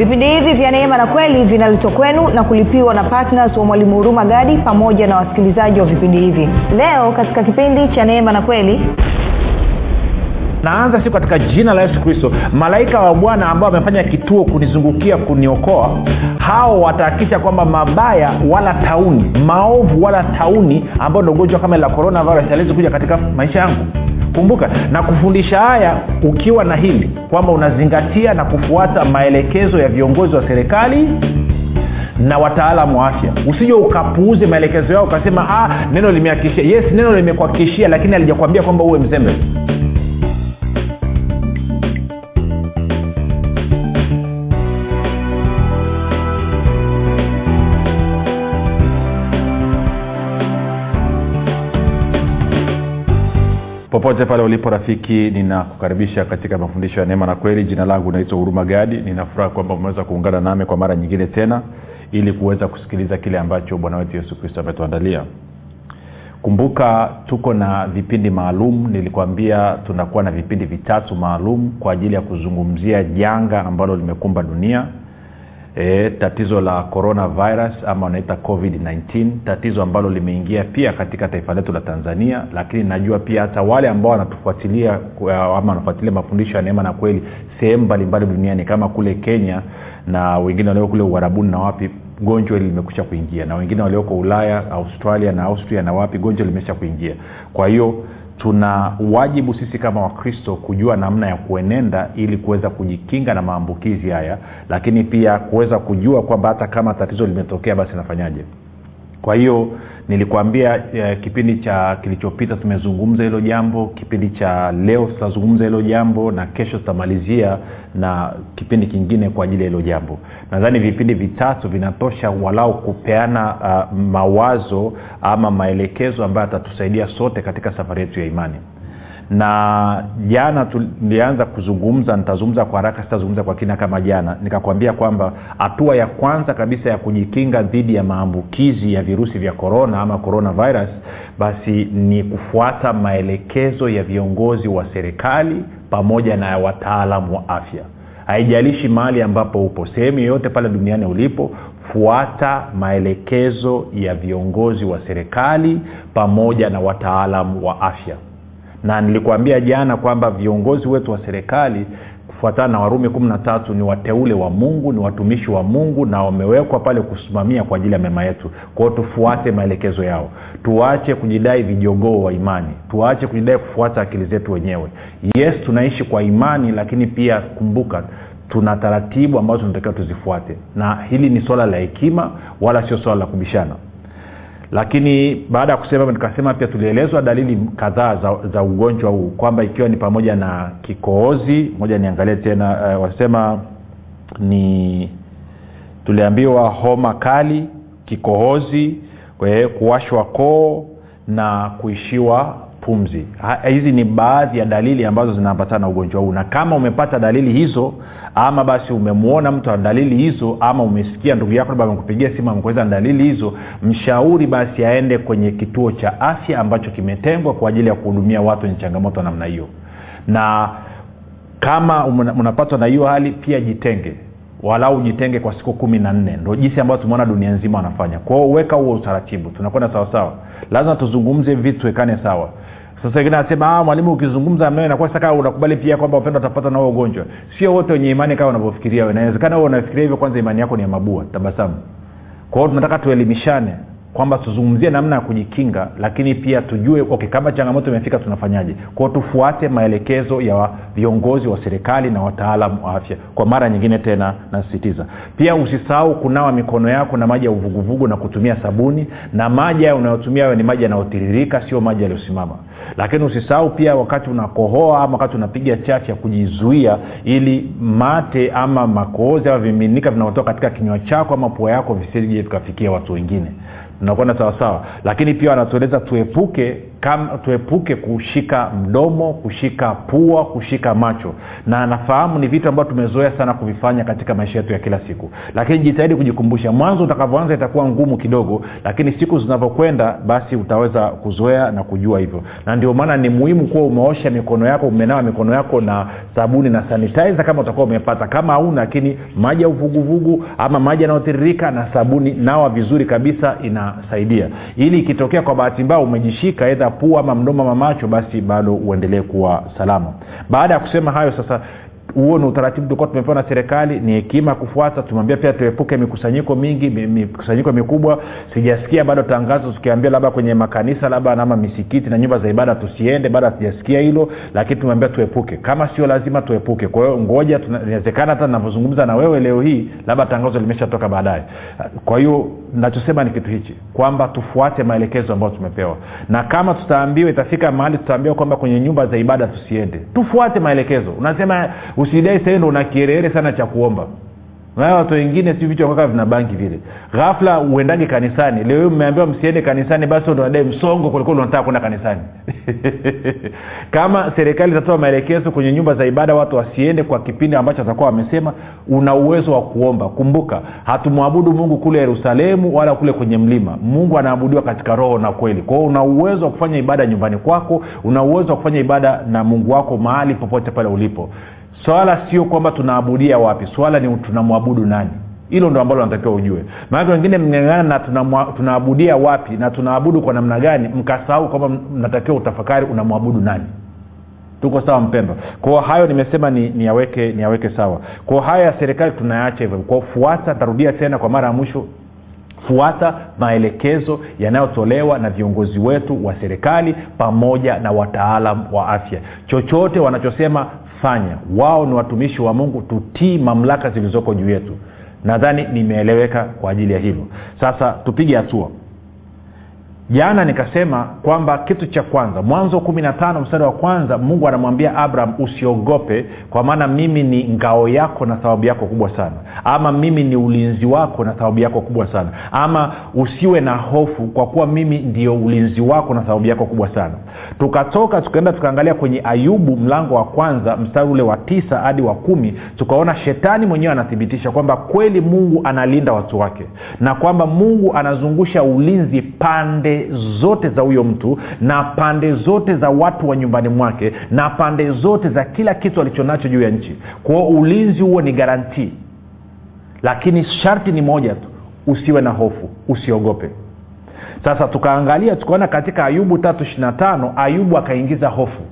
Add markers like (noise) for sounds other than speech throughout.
vipindi hivi vya neema na kweli vinaletwa kwenu na kulipiwa na ptns wa mwalimu huruma gadi pamoja na wasikilizaji wa vipindi hivi. Leo katika kipindi cha neema na kweli naanza siku katika jina la yesu kristo. Malaika wa bwana ambao wamefanya kituo kunizungukia kuniokoa hao watahakikisha kwamba mabaya wala tauni maovu wala tauni ambao ndo ugonjwa kama la coronavirus aliwezi kuja katika maisha yangu kumbuka na kufundisha haya ukiwa na hili kwamba unazingatia na kufuata maelekezo ya viongozi wa serikali na wataalamu wa afya. Usije ukapuuze maelekezo yao ukasema ah, neno limeakishia. Yes neno limekuakishia lakini alijakwambia kwamba uwe mzembe popote pale ulipo rafiki ninakukaribisha katika mafundisho ya neema na kweli. Jina langu naitwa huruma gadi ninafuraha kwamba umeweza kuungana nami kwa mara nyingine tena ili kuweza kusikiliza kile ambacho bwana wetu yesu kristo ametuandalia. Kumbuka tuko na vipindi maalum. Nilikwambia tunakuwa na vipindi vitatu maalum kwa ajili ya kuzungumzia janga ambalo limekumba dunia e, tatizo la coronavirus ama wanaita covid-19 tatizo ambalo limeingia pia katika taifa letu la tanzania lakini najua pia hata wale ambao wanatufuatilia ama wanafuatilia mafundisho ya neema na kweli sehemu mbalimbali duniani kama kule kenya na wengine walioko kule uharabuni na wapi gonjwa hili limekusha kuingia. Na wengine walioko ulaya australia na austria na wapi gonjwa limesha kuingia. Kwa hiyo tuna wajibu sisi kama wakristo kujua namna ya kuenenda ili kuweza kujikinga na maambukizi haya lakini pia kuweza kujua kwamba hata kama tatizo limetokea basi nafanyaje kwa hiyo nilikuambia eh, kipindi cha kilichopita tumezungumza hilo jambo kipindi cha leo tutazungumza hilo jambo na kesho tutamalizia na kipindi kingine kwa ajili ya hilo jambo. Nadhani vipindi vitatu vinatosha walau kupeana uh, mawazo ama maelekezo ambayo atatusaidia sote katika safari yetu ya imani na jana tulianza kuzungumza nitazungumza kwa haraka sitazungumza kwa kina kama jana. Nikakwambia kwamba hatua ya kwanza kabisa ya kujikinga dhidi ya maambukizi ya virusi vya korona ama coronavirus basi ni kufuata maelekezo ya viongozi wa serikali pamoja na wataalamu wa afya. Haijalishi mahali ambapo upo sehemu yoyote pale duniani ulipo fuata maelekezo ya viongozi wa serikali pamoja na wataalamu wa afya na nilikuambia jana kwamba viongozi wetu wa serikali kufuatana na warumi kumi na tatu ni wateule wa mungu ni watumishi wa mungu na wamewekwa pale kusimamia kwa ajili ya mema yetu. Kwao tufuate maelekezo yao. Tuache kujidai vijogoo wa imani. Tuache kujidai kufuata akili zetu wenyewe. Yes tunaishi kwa imani lakini pia kumbuka tuna taratibu ambazo tunatakiwa tuzifuate. Na hili ni swala la hekima wala sio swala la kubishana lakini baada ya kusema nikasema pia tulielezwa dalili kadhaa za, za ugonjwa huu kwamba ikiwa ni pamoja na kikohozi moja niangalie tena uh, wasema ni tuliambiwa homa kali kikohozi kuwashwa koo na kuishiwa pumzi. Hizi ni baadhi ya dalili ambazo zinaambatana na ugonjwa huu. Na kama umepata dalili hizo ama basi umemwona mtu ana dalili hizo ama umesikia ndugu yako labda amekupigia simu amekueleza na dalili hizo mshauri basi aende kwenye kituo cha afya ambacho kimetengwa kwa ajili ya kuhudumia watu wenye changamoto namna hiyo. Na kama unapatwa na hiyo hali pia jitenge. Walau jitenge kwa siku kumi na nne. Ndo jinsi ambayo tumeona dunia nzima wanafanya. Kwao weka huo utaratibu. Tunakwenda sawasawa lazima tuzungumze vitu tuwekane sawa sasa wengine anasema mwalimu ukizungumza nawe nakuwa sasa unakubali pia kwamba upendo utapata nao ugonjwa. Sio wote wenye imani kama unavyofikiria inawezekana wewe unafikiria hivyo kwanza imani yako ni ya mabua tabasamu. Kwa hiyo tunataka tuelimishane kwamba tuzungumzie namna ya kujikinga lakini pia tujue okay, kama changamoto imefika tunafanyaje? Kwao tufuate maelekezo ya viongozi wa serikali na wataalam wa afya kwa mara nyingine tena nasisitiza. Pia usisahau kunawa mikono yako na maji ya uvuguvugu na kutumia sabuni na maji hayo unayotumia hayo ni maji yanayotiririka sio maji yaliyosimama. Lakini usisahau pia wakati unakohoa ama wakati unapiga chafya kujizuia ili mate ama makohozi ama vimiminika vinavyotoka katika kinywa chako ama pua yako visije vikafikia watu wengine tunakwenda sawasawa. Lakini pia wanatueleza tuepuke tuepuke kushika mdomo kushika pua kushika macho. Na nafahamu ni vitu ambavyo tumezoea sana kuvifanya katika maisha yetu ya kila siku. Lakini jitahidi kujikumbusha. Mwanzo utakavyoanza itakuwa ngumu kidogo lakini siku zinavyokwenda basi utaweza kuzoea na kujua hivyo. Na ndio maana ni muhimu kuwa umeosha mikono yako umenawa mikono yako na sabuni na sanitizer kama utakuwa umepata. Kama hauna lakini maji ya uvuguvugu ama maji yanayotiririka na sabuni nawa vizuri kabisa inasaidia. Ili ikitokea kwa bahati mbaya umejishika edha pua ama mdomo ama macho basi bado uendelee kuwa salama. Baada ya kusema hayo sasa huo ni utaratibu tulikuwa tumepewa na serikali ni hekima kufuata. Tumeambia pia tuepuke mikusanyiko mingi mikusanyiko mikubwa. Sijasikia bado tangazo tukiambia labda kwenye makanisa labda nama misikiti na nyumba za ibada tusiende bado hatujasikia hilo lakini tumeambia tuepuke. Kama sio lazima tuepuke. Kwa hiyo ngoja inawezekana hata navyozungumza na wewe leo hii labda tangazo limeshatoka baadaye. Kwa hiyo nachosema ni kitu hichi kwamba tufuate maelekezo ambayo tumepewa. Na kama tutaambiwa itafika mahali tutaambiwa kwamba kwenye nyumba za ibada tusiende. Tufuate maelekezo. Unasema usidai sahii ndo una kierehere sana cha kuomba nayo watu wengine si vichwa kaka vina banki vile. Ghafla uendage kanisani. Leo mmeambiwa msiende kanisani basi unadai msongo kulikuwa unataka kwenda kanisani. (laughs) Kama serikali itatoa maelekezo kwenye nyumba za ibada watu wasiende kwa kipindi ambacho watakuwa wamesema una uwezo wa kuomba. Kumbuka hatumwabudu mungu kule yerusalemu wala kule kwenye mlima. Mungu anaabudiwa katika roho na kweli. Kwao una uwezo wa kufanya ibada nyumbani kwako una uwezo wa kufanya ibada na mungu wako mahali popote pale ulipo swala sio kwamba tunaabudia wapi swala ni tunamwabudu nani? Hilo ndo ambalo natakiwa ujue. Maanake wengine mngangana na tunaabudia wapi na tunaabudu kwa namna gani mkasahau kwamba mnatakiwa utafakari unamwabudu nani. Tuko sawa mpendwa? Kwao hayo nimesema ni niyaweke ni sawa. Kwao haya ya serikali tunayaacha hivyo. Kwao fuata tarudia tena kwa mara ya mwisho fuata maelekezo yanayotolewa na viongozi wetu wa serikali pamoja na wataalam wa afya. Chochote wanachosema fanya wao ni watumishi wa mungu tutii mamlaka zilizoko juu yetu. Nadhani nimeeleweka kwa ajili ya hilo sasa tupige hatua. Jana nikasema kwamba kitu cha kwanza mwanzo kumi na tano mstari wa kwanza mungu anamwambia abraham usiogope kwa maana mimi ni ngao yako na thawabu yako kubwa sana. Ama mimi ni ulinzi wako na thawabu yako kubwa sana. Ama usiwe na hofu kwa kuwa mimi ndio ulinzi wako na thawabu yako kubwa sana tukatoka tukaenda tukaangalia kwenye ayubu mlango wa kwanza mstari ule wa tisa hadi wa kumi tukaona shetani mwenyewe anathibitisha kwamba kweli mungu analinda watu wake na kwamba mungu anazungusha ulinzi pande zote za huyo mtu na pande zote za watu wa nyumbani mwake na pande zote za kila kitu alichonacho juu ya nchi. Kwao ulinzi huo ni garantii lakini sharti ni moja tu usiwe na hofu usiogope sasa tukaangalia tukaona katika ayubu tatu ishirina tano ayubu akaingiza hofu.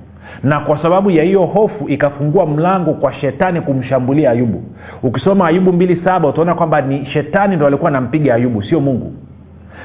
Na kwa sababu ya hiyo hofu ikafungua mlango kwa shetani kumshambulia ayubu. Ukisoma ayubu mbili saba utaona kwamba ni shetani ndo alikuwa anampiga ayubu sio mungu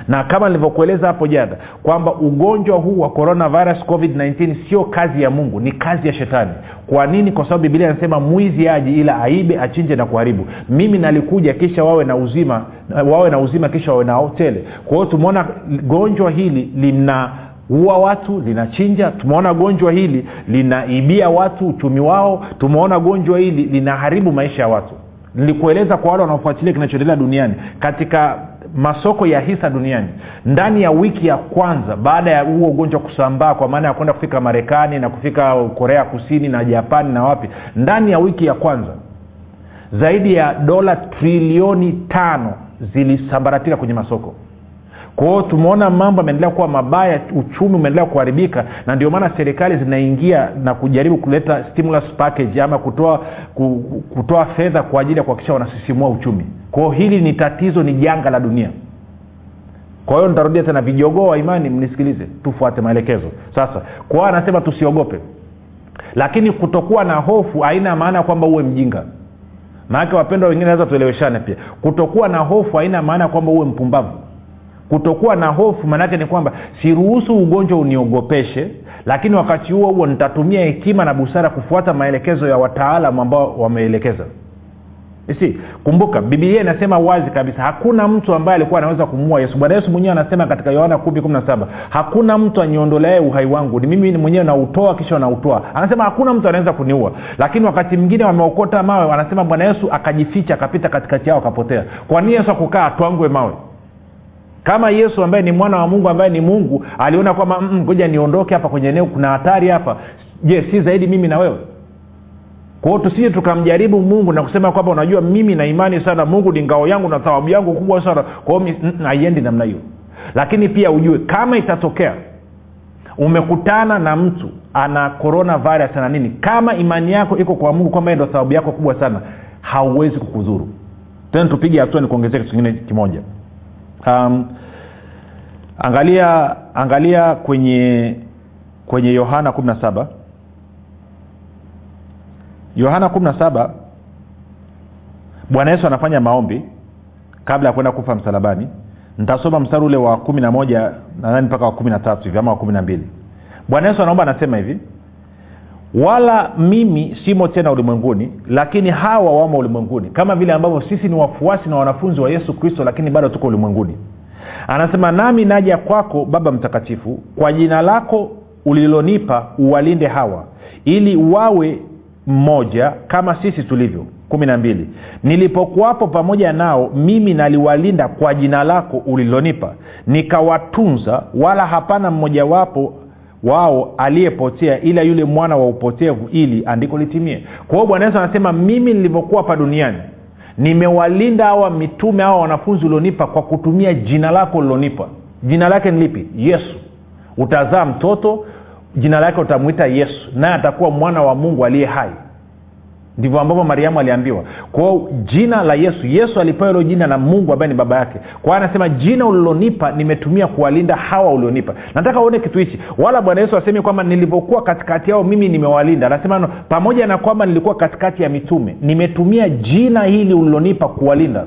na kama nilivyokueleza hapo jana kwamba ugonjwa huu wa coronavirus covid-19 sio kazi ya mungu ni kazi ya shetani. Kwa nini? Kwa sababu biblia inasema mwizi aji ila aibe achinje na kuharibu. Mimi nalikuja kisha wawe na uzima wawe na uzima kisha wawe na tele. Kwa hiyo tumeona gonjwa hili lina ua watu linachinja. Tumeona gonjwa hili linaibia watu uchumi wao. Tumeona gonjwa hili linaharibu maisha ya watu. Nilikueleza kwa wale wanaofuatilia kinachoendelea duniani katika masoko ya hisa duniani. Ndani ya wiki ya kwanza baada ya huo ugonjwa kusambaa kwa maana ya kwenda kufika marekani na kufika korea kusini na japani na wapi ndani ya wiki ya kwanza zaidi ya dola trilioni tano zilisambaratika kwenye masoko kwa tumeona mambo yameendelea kuwa mabaya uchumi umeendelea kuharibika na ndio maana serikali zinaingia na kujaribu kuleta stimulus package ama kutoa kutoa fedha kwa ajili ya kuhakikisha wanasisimua uchumi. Kwao hili ni tatizo ni janga la dunia. Kwa hiyo nitarudia tena vijogoo wa imani mnisikilize tufuate maelekezo. Sasa kwa anasema tusiogope. Lakini kutokuwa na hofu haina maana kwamba uwe mjinga. Maanake wapendwa wengine naweza tueleweshane pia. Kutokuwa na hofu haina maana kwamba uwe mpumbavu kutokuwa na hofu maanaake ni kwamba siruhusu ugonjwa uniogopeshe lakini wakati huo huo nitatumia hekima na busara kufuata maelekezo ya wataalamu ambao wameelekeza. Si kumbuka bibilia inasema wazi kabisa hakuna mtu ambaye alikuwa anaweza kumua yesu. Bwana yesu mwenyewe anasema katika yohana kumi kumi na saba hakuna mtu aniondoleae uhai wangu ni mimi mwenyewe nautoa kisha nautoa. Anasema hakuna mtu anaweza kuniua. Lakini wakati mwingine wameokota mawe anasema bwana yesu akajificha akapita katikati yao akapotea. Kwa nini yesu akukaa atwangwe mawe kama yesu ambaye ni mwana wa mungu ambaye ni mungu aliona kwamba ngoja niondoke hapa kwenye eneo kuna hatari hapa. Je si zaidi mimi na wewe? Kwao tusije tukamjaribu mungu na kusema kwamba unajua mimi na imani sana mungu ni ngao yangu na thawabu yangu kubwa sana. Kwao haiendi namna hiyo. Lakini pia ujue kama itatokea umekutana na mtu ana corona virus na nini kama imani yako iko kwa mungu kwamba ndo thawabu yako kubwa sana hauwezi kukudhuru. Tena tupige hatua ni kuongezea kitu kingine kimoja um, angalia angalia kwenye kwenye yohana kumi na saba. Yohana kumi na saba bwana yesu anafanya maombi kabla ya kwenda kufa msalabani. Nitasoma mstari ule wa kumi na moja nadhani mpaka wa kumi na tatu hivi ama wa kumi na mbili. Bwana yesu anaomba anasema hivi wala mimi simo tena ulimwenguni lakini hawa wamo ulimwenguni. Kama vile ambavyo sisi ni wafuasi na wanafunzi wa yesu kristo lakini bado tuko ulimwenguni. Anasema nami naja kwako baba mtakatifu kwa jina lako ulilonipa uwalinde hawa ili wawe mmoja kama sisi tulivyo. Kumi na mbili. Nilipokuwapo pamoja nao mimi naliwalinda kwa jina lako ulilonipa nikawatunza wala hapana mmojawapo wao aliyepotea ila yule mwana wa upotevu ili andiko litimie. Kwa hiyo bwana yesu anasema mimi nilivyokuwa hapa duniani nimewalinda hawa mitume hawa wanafunzi ulionipa kwa kutumia jina lako ulilonipa. Jina lake ni lipi? Yesu. Utazaa mtoto jina lake utamwita yesu naye atakuwa mwana wa mungu aliye hai ndivyo ambavyo mariamu aliambiwa. Kwao jina la yesu yesu alipewa hilo jina na mungu ambaye ni baba yake. Kwa anasema jina ulilonipa nimetumia kuwalinda hawa ulionipa. Nataka uone kitu hichi. Wala bwana yesu asemi kwamba nilivyokuwa katikati yao mimi nimewalinda. Anasema no, pamoja na kwamba nilikuwa katikati ya mitume nimetumia jina hili ulilonipa kuwalinda.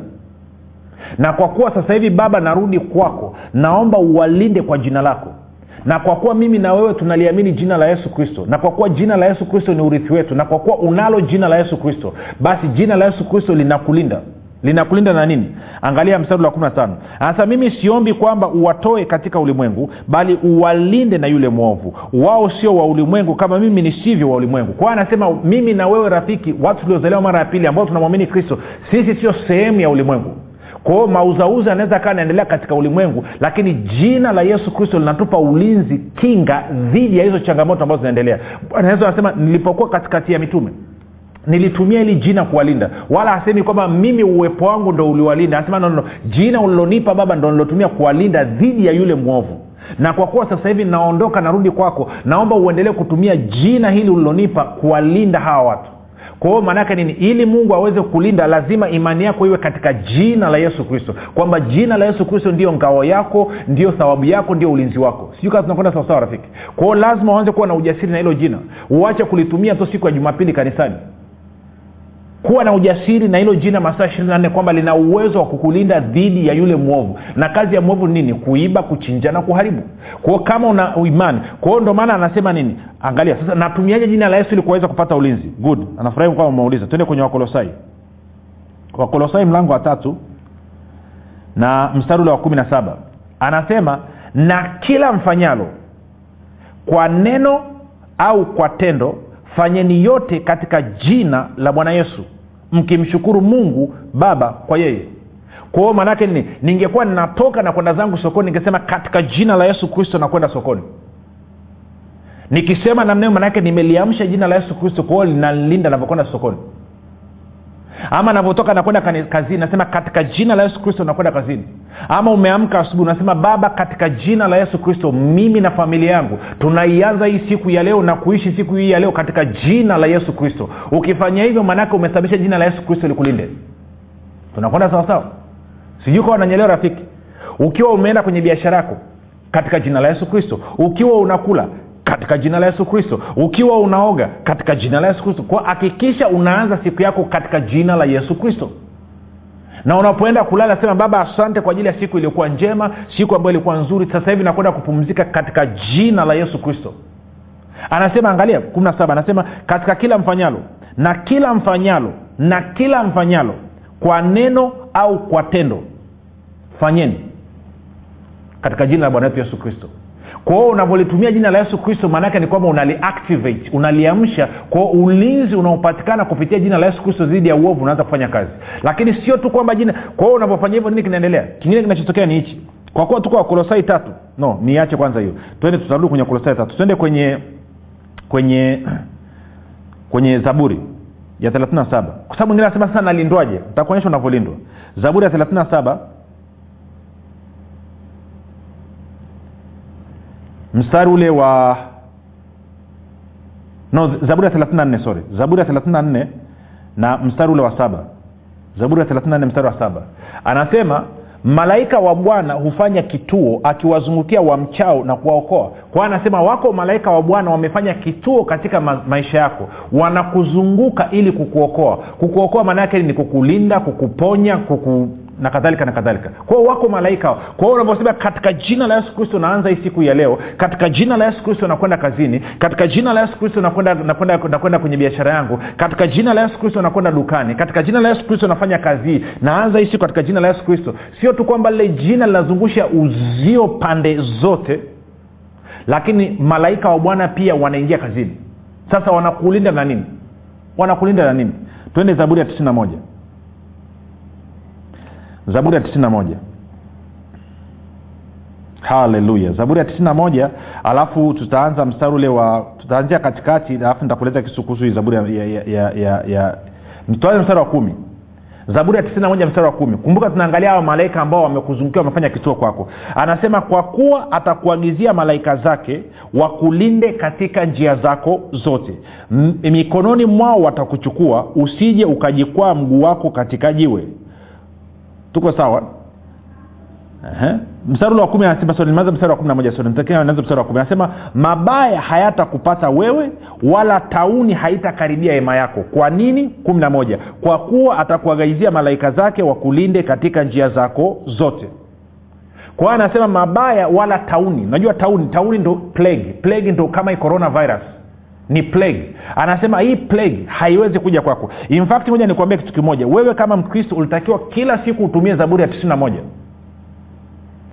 Na kwa kuwa sasa hivi baba narudi kwako. Naomba uwalinde kwa jina lako na kwa kuwa mimi na wewe tunaliamini jina la yesu kristo na kwa kuwa jina la yesu kristo ni urithi wetu na kwa kuwa unalo jina la yesu kristo basi jina la yesu kristo linakulinda. Linakulinda na nini? Angalia mstari wa 15 anasema mimi siombi kwamba uwatoe katika ulimwengu bali uwalinde na yule mwovu. Wao sio wa ulimwengu kama mimi nisivyo wa ulimwengu. Kwao anasema mimi na wewe rafiki watu tuliozaliwa mara ya pili ambao tunamwamini kristo sisi sio sehemu ya ulimwengu kwao mauzauza anaweza kaa anaendelea katika ulimwengu lakini jina la yesu kristo linatupa ulinzi kinga dhidi ya hizo changamoto ambazo zinaendelea. Yesu anasema nilipokuwa katikati ya mitume nilitumia hili jina kuwalinda. Wala asemi kwamba mimi uwepo wangu ndo uliwalinda. Anasema no. jina ulilonipa baba ndo nilotumia kuwalinda dhidi ya yule mwovu. Na kwa kuwa sasa hivi naondoka narudi kwako naomba uendelee kutumia jina hili ulilonipa kuwalinda hawa watu kwa hiyo maanaake nini? Ili mungu aweze kulinda lazima imani yako iwe katika jina la yesu kristo. Kwamba jina la yesu kristo ndio ngao yako ndio thawabu yako ndio ulinzi wako. Sijui kaa tunakwenda sawasawa rafiki. Kwao lazima uanze kuwa na ujasiri na hilo jina. Uache kulitumia tu siku ya jumapili kanisani kuwa na ujasiri na hilo jina masaa ishirini na nne kwamba lina uwezo wa kukulinda dhidi ya yule mwovu. Na kazi ya mwovu nini? Kuiba kuchinja na kuharibu. Kwao kama una imani. Kwao ndo maana anasema nini? Angalia sasa natumiaje jina la yesu ili kuweza kupata ulinzi? Good. Anafurahi kwamba umeuliza twende kwenye wakolosai. Wakolosai mlango wa tatu na mstari ule wa kumi na saba. Anasema na kila mfanyalo kwa neno au kwa tendo fanyeni yote katika jina la bwana yesu mkimshukuru mungu baba kwa yeye. Kwa hiyo maanaake nini ningekuwa ninatoka na kwenda zangu sokoni ningesema katika jina la yesu kristo nakwenda sokoni. Nikisema namna hiyo maanaake nimeliamsha jina la yesu kristo kwa hiyo navyokwenda sokoni ama navyotoka nakwenda kazini nasema katika jina la yesu kristo nakwenda kazini. Ama umeamka asubuhi unasema baba katika jina la yesu kristo mimi na familia yangu tunaianza hii siku ya leo na kuishi siku hii ya leo katika jina la yesu kristo. Ukifanya hivyo maanake umesababisha jina la yesu kristo likulinde. Tunakwenda sawasawa sijui kawa nanyelewa rafiki. Ukiwa umeenda kwenye biashara yako katika jina la yesu kristo ukiwa unakula katika jina la yesu kristo. Ukiwa unaoga katika jina la yesu kristo. Kwa hakikisha unaanza siku yako katika jina la yesu kristo. Na unapoenda kulala sema baba asante kwa ajili ya siku iliyokuwa njema siku ambayo ilikuwa nzuri. Sasa hivi nakwenda kupumzika katika jina la yesu kristo. Anasema angalia kumi na saba anasema katika kila mfanyalo na kila mfanyalo na kila mfanyalo kwa neno au kwa tendo fanyeni katika jina la bwana wetu yesu kristo kwa unavyolitumia jina la yesu kristo maanaake ni kwamba unaliactivate unaliamsha. Kwao ulinzi unaopatikana kupitia jina la yesu kristo dhidi ya uovu unaanza kufanya kazi. Lakini sio tu kwamba jina kwa unavyofanya hivyo nini kinaendelea? Kingine kinachotokea ni hichi. Kwa kuwa tuko wakolosai tatu. No niache kwanza hiyo. Twende tutarudi kwenye kolosai tatu. Twende kwenye kwenye (clears throat) kwenye zaburi ya 37 kwa sababu ingine anasema sasa nalindwaje? Ntakuonyesha unavyolindwa. Zaburi ya 37 mstari ule wa no zaburi ya 34 sorry. Zaburi ya 34 na mstari ule wa saba. Zaburi ya 34 mstari wa saba. Anasema malaika wa bwana hufanya kituo akiwazungukia wamchao na kuwaokoa. Kwa anasema wako malaika wa bwana wamefanya kituo katika ma- maisha yako. Wanakuzunguka ili kukuokoa. Kukuokoa maana yake ni kukulinda kukuponya kuku na kadhalika na kadhalika. Kwao wako malaika kwao unavyosema katika jina la yesu kristo naanza hii siku ya leo. Katika jina la yesu kristo nakwenda kazini. Katika jina la yesu kristo nakwenda kwenye biashara yangu. Katika jina la yesu kristo nakwenda dukani. Katika jina la yesu kristo nafanya kazi. Hii naanza hii siku katika jina la yesu kristo. Sio tu kwamba lile jina linazungusha uzio pande zote lakini malaika wa bwana pia wanaingia kazini. Sasa wanakulinda na nini? Wanakulinda na nini? Twende zaburi ya tisini na moja zaburi ya tisini na moja. Haleluya. Zaburi ya tisini na moja alafu tutaanza mstari ule wa tutaanzia katikati alafu nitakuleta kisukusu hii zaburi ya, ya, ya, ya, ya, tuanze mstari wa kumi. Zaburi ya tisini moja mstari wa kumi. Kumbuka tunaangalia hawa malaika ambao wamekuzungukia wamefanya kituo kwako. Anasema kwa kuwa atakuagizia malaika zake wakulinde katika njia zako zote. M- mikononi mwao watakuchukua usije ukajikwaa mguu wako katika jiwe tuko sawa? Mstari wa kumi anasema nimeanza mstari wa kumi na moja nitakia mstari wa kumi. Anasema mabaya hayatakupata wewe wala tauni haitakaribia hema yako. Kwa nini? Kumi na moja. Kwa kuwa atakuagaizia malaika zake wakulinde katika njia zako zote. Kwa anasema mabaya wala tauni. Unajua tauni. Tauni ndo plague. Plague ndo kama coronavirus ni plague. Anasema hii plague haiwezi kuja kwako. In fact moja nikuambia kitu kimoja. Wewe kama mkristo ulitakiwa kila siku utumie zaburi ya tisini na moja.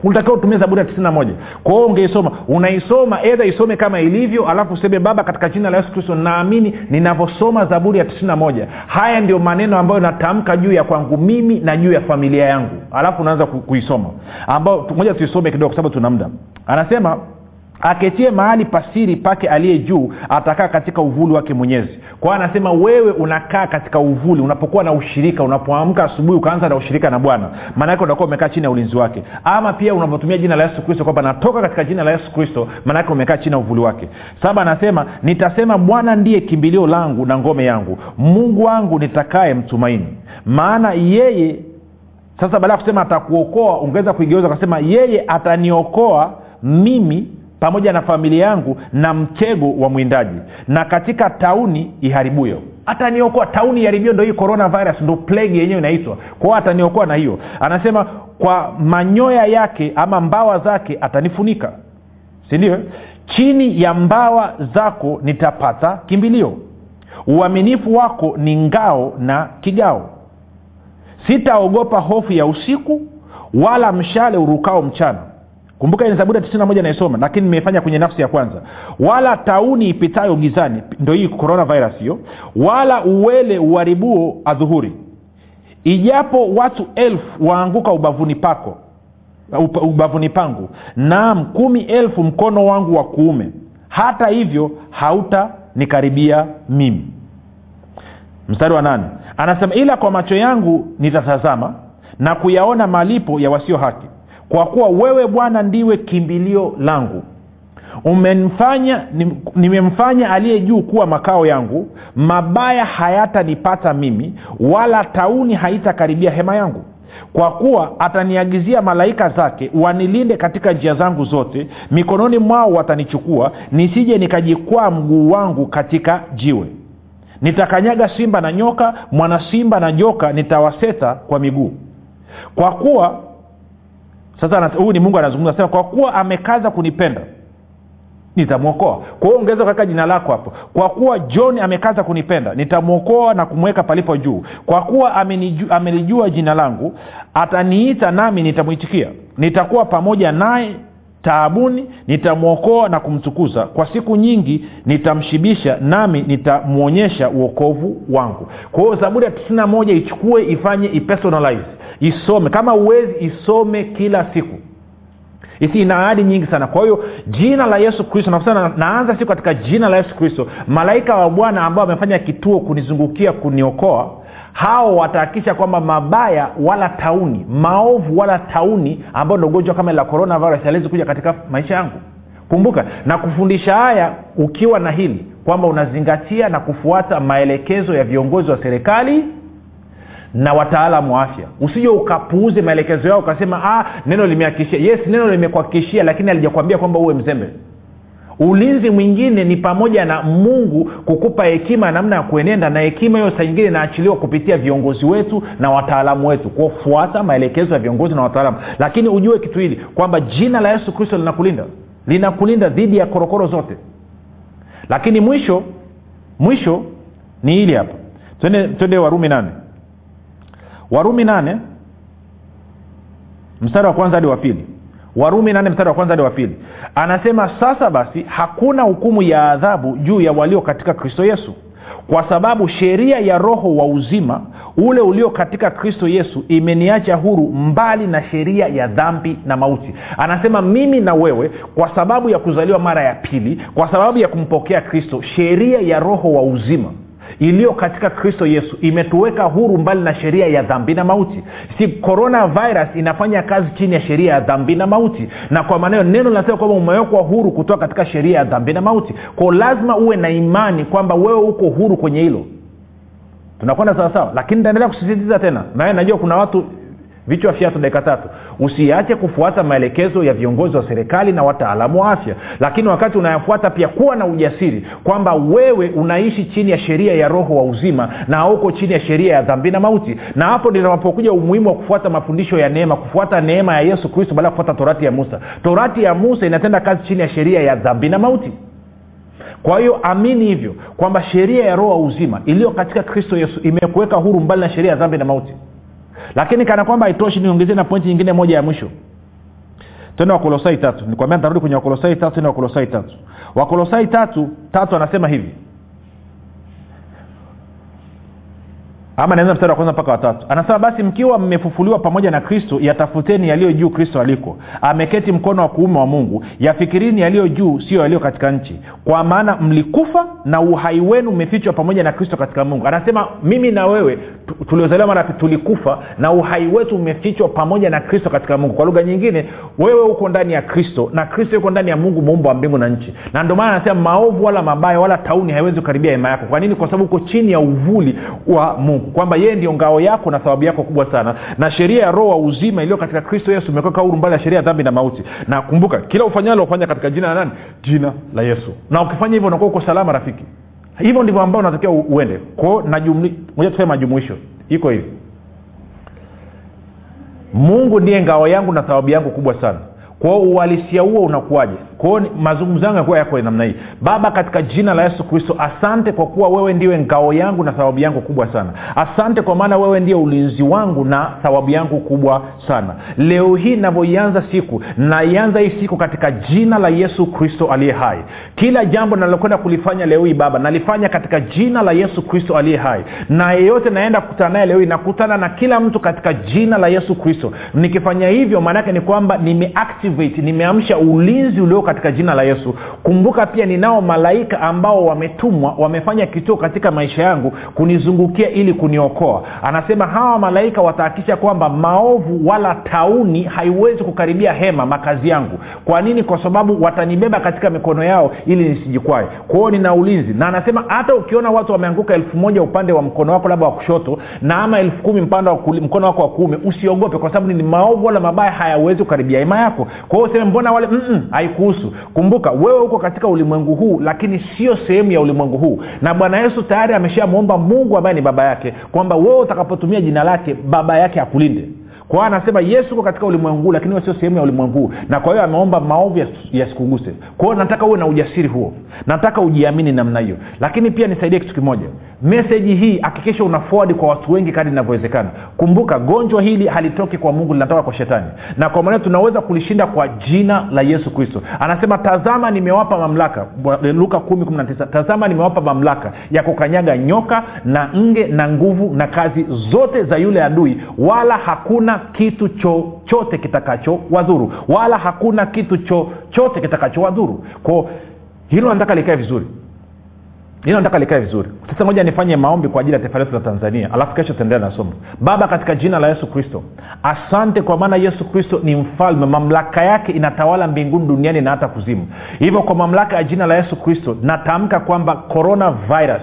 Ulitakiwa utumie zaburi ya tisini moja. Kwa hiyo ungeisoma. Unaisoma edha isome kama ilivyo alafu useme baba katika jina la yesu kristo naamini ninavyosoma zaburi ya tisini moja. Haya ndio maneno ambayo natamka juu ya kwangu mimi na juu ya familia yangu. Alafu unaanza kuisoma. Ambao moja tuisome kidogo kwa sababu tuna muda. Anasema aketie mahali pasiri pake aliye juu atakaa katika uvuli wake mwenyezi. Kwa hiyo anasema wewe unakaa katika uvuli unapokuwa na ushirika unapoamka asubuhi ukaanza na ushirika na bwana maanake utakuwa umekaa chini ya ulinzi wake. Ama pia unapotumia jina la yesu kristo kwamba natoka katika jina la yesu kristo maanake umekaa chini ya uvuli wake. Saba anasema nitasema bwana ndiye kimbilio langu na ngome yangu. Mungu wangu nitakaye mtumaini. Maana yeye sasa baada ya kusema atakuokoa ungeweza kuigeuza ukasema yeye ataniokoa mimi pamoja na familia yangu na mtego wa mwindaji. Na katika tauni iharibuyo. Ataniokoa tauni iharibio ndo hii coronavirus ndo plegi yenyewe inaitwa. Kwao ataniokoa na hiyo. Anasema kwa manyoya yake ama mbawa zake atanifunika. Sindio chini ya mbawa zako nitapata kimbilio. Uaminifu wako ni ngao na kigao. Sitaogopa hofu ya usiku wala mshale urukao mchana kumbuka ni zaburi ya tisini na moja naisoma lakini nimeifanya kwenye nafsi ya kwanza. Wala tauni ipitayo gizani. Ndo hii coronavirus hiyo. Wala uwele uharibuo adhuhuri. Ijapo watu elfu waanguka ubavuni pako ubavuni pangu naam kumi elfu mkono wangu wa kuume hata hivyo hautanikaribia mimi. Mstari wa nane. Anasema ila kwa macho yangu nitatazama na kuyaona malipo ya wasio haki kwa kuwa wewe bwana ndiwe kimbilio langu. Umemfanya nimemfanya aliye juu kuwa makao yangu. Mabaya hayatanipata mimi wala tauni haitakaribia hema yangu. Kwa kuwa ataniagizia malaika zake wanilinde katika njia zangu zote mikononi mwao watanichukua nisije nikajikwaa mguu wangu katika jiwe. Nitakanyaga simba na nyoka mwana simba na joka nitawaseta kwa miguu. Kwa kuwa sasa huyu ni mungu anazungumza sema kwa kuwa amekaza kunipenda nitamwokoa. Kwa hiyo ungeweza ukaweka jina lako hapo. Kwa kuwa john amekaza kunipenda nitamwokoa na kumweka palipo juu. Kwa kuwa amelijua jina langu ataniita nami nitamwitikia. Nitakuwa pamoja naye taabuni nitamwokoa na kumtukuza. Kwa siku nyingi nitamshibisha nami nitamwonyesha uokovu wangu. Kwa hiyo zaburi ya tisini na moja ichukue ifanye ipersonalize isome. Kama uwezi isome kila siku Isi ina ahadi nyingi sana. Kwa hiyo jina la yesu kristo nakusana naanza siku katika jina la yesu kristo malaika wa bwana ambao wamefanya kituo kunizungukia kuniokoa hao watahakikisha kwamba mabaya wala tauni maovu wala tauni ambayo ndo ugonjwa kama la coronavirus aliwezi kuja katika maisha yangu. Kumbuka na kufundisha haya ukiwa na hili kwamba unazingatia na kufuata maelekezo ya viongozi wa serikali na wataalamu wa afya. Usije ukapuuze maelekezo yao ukasema ah, neno limehakikishia yes neno limekuhakikishia lakini alijakwambia kwamba uwe mzembe. Ulinzi mwingine ni pamoja na mungu kukupa hekima namna ya kuenenda na hekima hiyo saa nyingine inaachiliwa kupitia viongozi wetu na wataalamu wetu kufuata maelekezo ya viongozi na wataalamu. Lakini ujue kitu hili kwamba jina la yesu kristo linakulinda. Linakulinda dhidi ya korokoro zote. Lakini mwisho mwisho ni hili hapa. Twende warumi nane warumi nane mstari wa kwanza hadi wa pili. Warumi nane mstari wa kwanza hadi wa pili. Anasema sasa basi hakuna hukumu ya adhabu juu ya walio katika kristo yesu kwa sababu sheria ya roho wa uzima ule ulio katika kristo yesu imeniacha huru mbali na sheria ya dhambi na mauti. Anasema mimi na wewe kwa sababu ya kuzaliwa mara ya pili kwa sababu ya kumpokea kristo sheria ya roho wa uzima iliyo katika kristo yesu imetuweka huru mbali na sheria ya dhambi na mauti. Si coronavirus inafanya kazi chini ya sheria ya dhambi na mauti. Na kwa maneno neno linasema kwamba umewekwa huru kutoka katika sheria ya dhambi na mauti. Kwao lazima uwe na imani kwamba wewe uko huru kwenye hilo. Tunakwenda sawasawa? Lakini nitaendelea kusisitiza tena. Nawe najua kuna watu vichwa fyatu dakika tatu. Usiache kufuata maelekezo ya viongozi wa serikali na wataalamu wa afya. Lakini wakati unayafuata pia kuwa na ujasiri kwamba wewe unaishi chini ya sheria ya roho wa uzima na hauko chini ya sheria ya dhambi na mauti. Na hapo ndinapokuja umuhimu wa kufuata mafundisho ya neema kufuata neema ya yesu kristo baada ya kufuata torati ya musa. Torati ya musa inatenda kazi chini ya sheria ya dhambi na mauti. Kwa hiyo amini hivyo kwamba sheria ya roho wa uzima iliyo katika kristo yesu imekuweka huru mbali na sheria ya dhambi na mauti lakini kana kwamba haitoshi niongezee na pointi nyingine moja ya mwisho. Tena wakolosai tatu. Nikwambia nitarudi kwenye wakolosai tatu tende wakolosai tatu. Wakolosai tatu tatu anasema hivi ama naanza mstari wa kwanza mpaka watatu anasema basi mkiwa mmefufuliwa pamoja na kristo yatafuteni yaliyo juu kristo aliko. Ameketi mkono wa kuume wa mungu. Yafikirini yaliyo juu sio yaliyo katika nchi. Kwa maana mlikufa na uhai wenu umefichwa pamoja na kristo katika mungu. Anasema mimi na wewe tuliozaliwa mara tulikufa na uhai wetu umefichwa pamoja na kristo katika mungu. Kwa lugha nyingine wewe uko ndani ya kristo na kristo yuko ndani ya mungu muumba wa mbingu na nchi. Na ndio maana anasema maovu wala mabaya wala tauni haiwezi kukaribia hema yako. Kwa nini? Kwa sababu uko chini ya uvuli wa mungu kwamba yeye ndio ngao yako na thawabu yako kubwa sana. Na sheria ya roho wa uzima iliyo katika kristo yesu imekweka huru mbali ya sheria ya dhambi na mauti. Na kumbuka kila ufanyalo ufanya katika jina la nani? Jina la yesu. Na ukifanya hivyo unakuwa uko salama rafiki. Hivyo ndivyo ambao unatakiwa uende. Kwao moja tuseme iko hivi. Mungu ndiye ngao yangu na thawabu yangu kubwa sana. Kwao uhalisia huo unakuwaje kwao mazungumzo yangu yakuwa yako namna hii. Baba katika jina la yesu kristo asante kwa kuwa wewe ndiwe ngao yangu na thawabu yangu kubwa sana. Asante kwa maana wewe ndiye ulinzi wangu na thawabu yangu kubwa sana. Leo hii navyoianza siku naianza hii siku katika jina la yesu kristo aliye hai. Kila jambo nalokwenda kulifanya leo hii baba nalifanya katika jina la yesu kristo aliye hai. Na yeyote naenda kukutana naye leo hii nakutana na kila mtu katika jina la yesu kristo. Nikifanya hivyo maanaake ni kwamba nimeactivate nimeamsha ulinzi ulio katika jina la yesu. Kumbuka pia ninao malaika ambao wametumwa wamefanya kituo katika maisha yangu kunizungukia ili kuniokoa. Anasema hawa malaika watahakikisha kwamba maovu wala tauni haiwezi kukaribia hema makazi yangu. Kwa nini? Kwa sababu watanibeba katika mikono yao ili nisijikwae. Kwao nina ulinzi. Na anasema hata ukiona watu wameanguka elfu moja upande wa mkono wako labda wa kushoto na ama elfu kumi mpande wa kuli, mkono wako wa kuume usiogope kwa sababu ni maovu wala mabaya hayawezi kukaribia hema yako. Kwa hiyo useme mbona wale haikuhusu kumbuka wewe uko katika ulimwengu huu lakini sio sehemu ya ulimwengu huu. Na bwana yesu tayari ameshamwomba mungu ambaye ni baba yake kwamba wewe utakapotumia jina lake baba yake akulinde. Kwa hiyo anasema yesu uko katika ulimwengu huu lakini sio sehemu ya ulimwengu huu. Na kwa hiyo ameomba maovu yasikuguse. Kwa hiyo nataka uwe na ujasiri huo. Nataka ujiamini namna hiyo. Lakini pia nisaidie kitu kimoja meseji hii hakikisha una forward kwa watu wengi kadi inavyowezekana. Kumbuka gonjwa hili halitoki kwa mungu linatoka kwa shetani. Na kwa maneo tunaweza kulishinda kwa jina la yesu kristo. Anasema tazama nimewapa mamlaka. Luka 19 tazama nimewapa mamlaka ya kukanyaga nyoka na nge na nguvu na kazi zote za yule adui wala hakuna kitu chochote kitakacho wadhuru. Wala hakuna kitu chochote kitakacho wadhuru. Kwao hilo nataka likae vizuri hilo nataka likae vizuri. Sasa moja nifanye maombi kwa ajili ya taifa letu la tanzania. Alafu kesho taendelea na somo. Baba katika jina la yesu kristo asante kwa maana yesu kristo ni mfalme. Mamlaka yake inatawala mbinguni duniani na hata kuzimu. Hivyo kwa mamlaka ya jina la yesu kristo natamka kwamba corona virus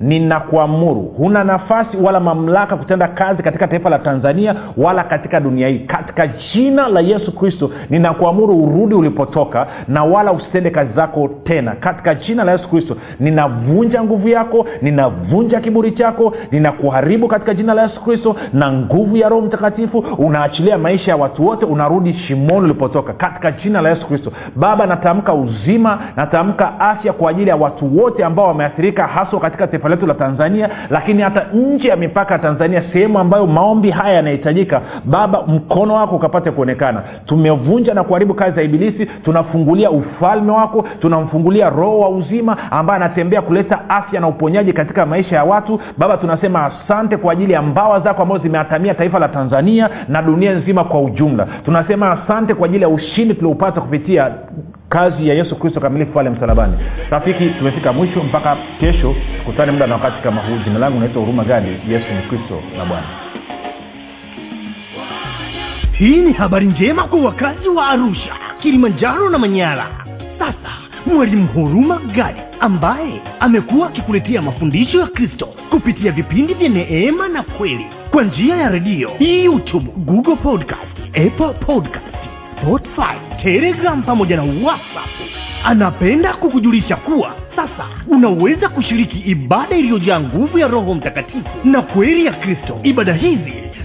ninakuamuru huna nafasi wala mamlaka kutenda kazi katika taifa la tanzania wala katika dunia hii. Katika jina la yesu kristo ninakuamuru urudi ulipotoka na wala usitende kazi zako tena. Katika jina la yesu kristo ninavunja nguvu yako ninavunja kiburi chako ninakuharibu katika jina la yesu kristo na nguvu ya roho mtakatifu unaachilia maisha ya watu wote unarudi shimoni ulipotoka. Katika jina la yesu kristo baba natamka uzima natamka afya kwa ajili ya watu wote ambao wameathirika haswa katika taifa letu la tanzania lakini hata nje ya mipaka ya tanzania sehemu ambayo maombi haya yanahitajika baba mkono wako ukapate kuonekana. Tumevunja na kuharibu kazi za ibilisi tunafungulia ufalme wako tunamfungulia roho wa uzima ambaye anatembea kuleta afya na uponyaji katika maisha ya watu. Baba tunasema asante kwa ajili ya mbawa zako ambazo zimeatamia taifa la tanzania na dunia nzima kwa ujumla. Tunasema asante kwa ajili ya ushindi tulioupata kupitia kazi ya yesu kristo kamilifu pale msalabani. Rafiki tumefika mwisho mpaka kesho. Kutane muda na wakati kama huu. Jina langu naitwa huruma gadi yesu ni kristo na bwana. Hii ni habari njema kwa wakazi wa arusha kilimanjaro na manyara. Sasa mwalimu huruma gadi ambaye amekuwa akikuletea mafundisho ya kristo kupitia vipindi vya neema na kweli kwa njia ya redio. Youtube google podcast apple podcast spotify telegram pamoja na whatsapp. Anapenda kukujulisha kuwa sasa unaweza kushiriki ibada iliyojaa nguvu ya roho mtakatifu na kweli ya kristo. Ibada hizi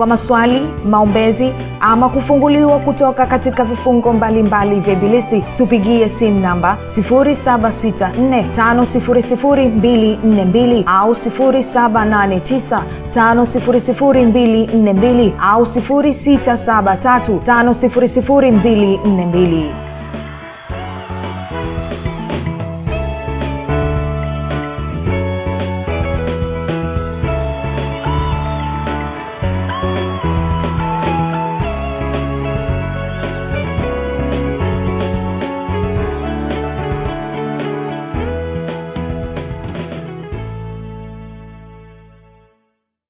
kwa maswali maombezi ama kufunguliwa kutoka katika vifungo mbalimbali vya ibilisi tupigie simu namba 7645242 au 7895242 au 6735242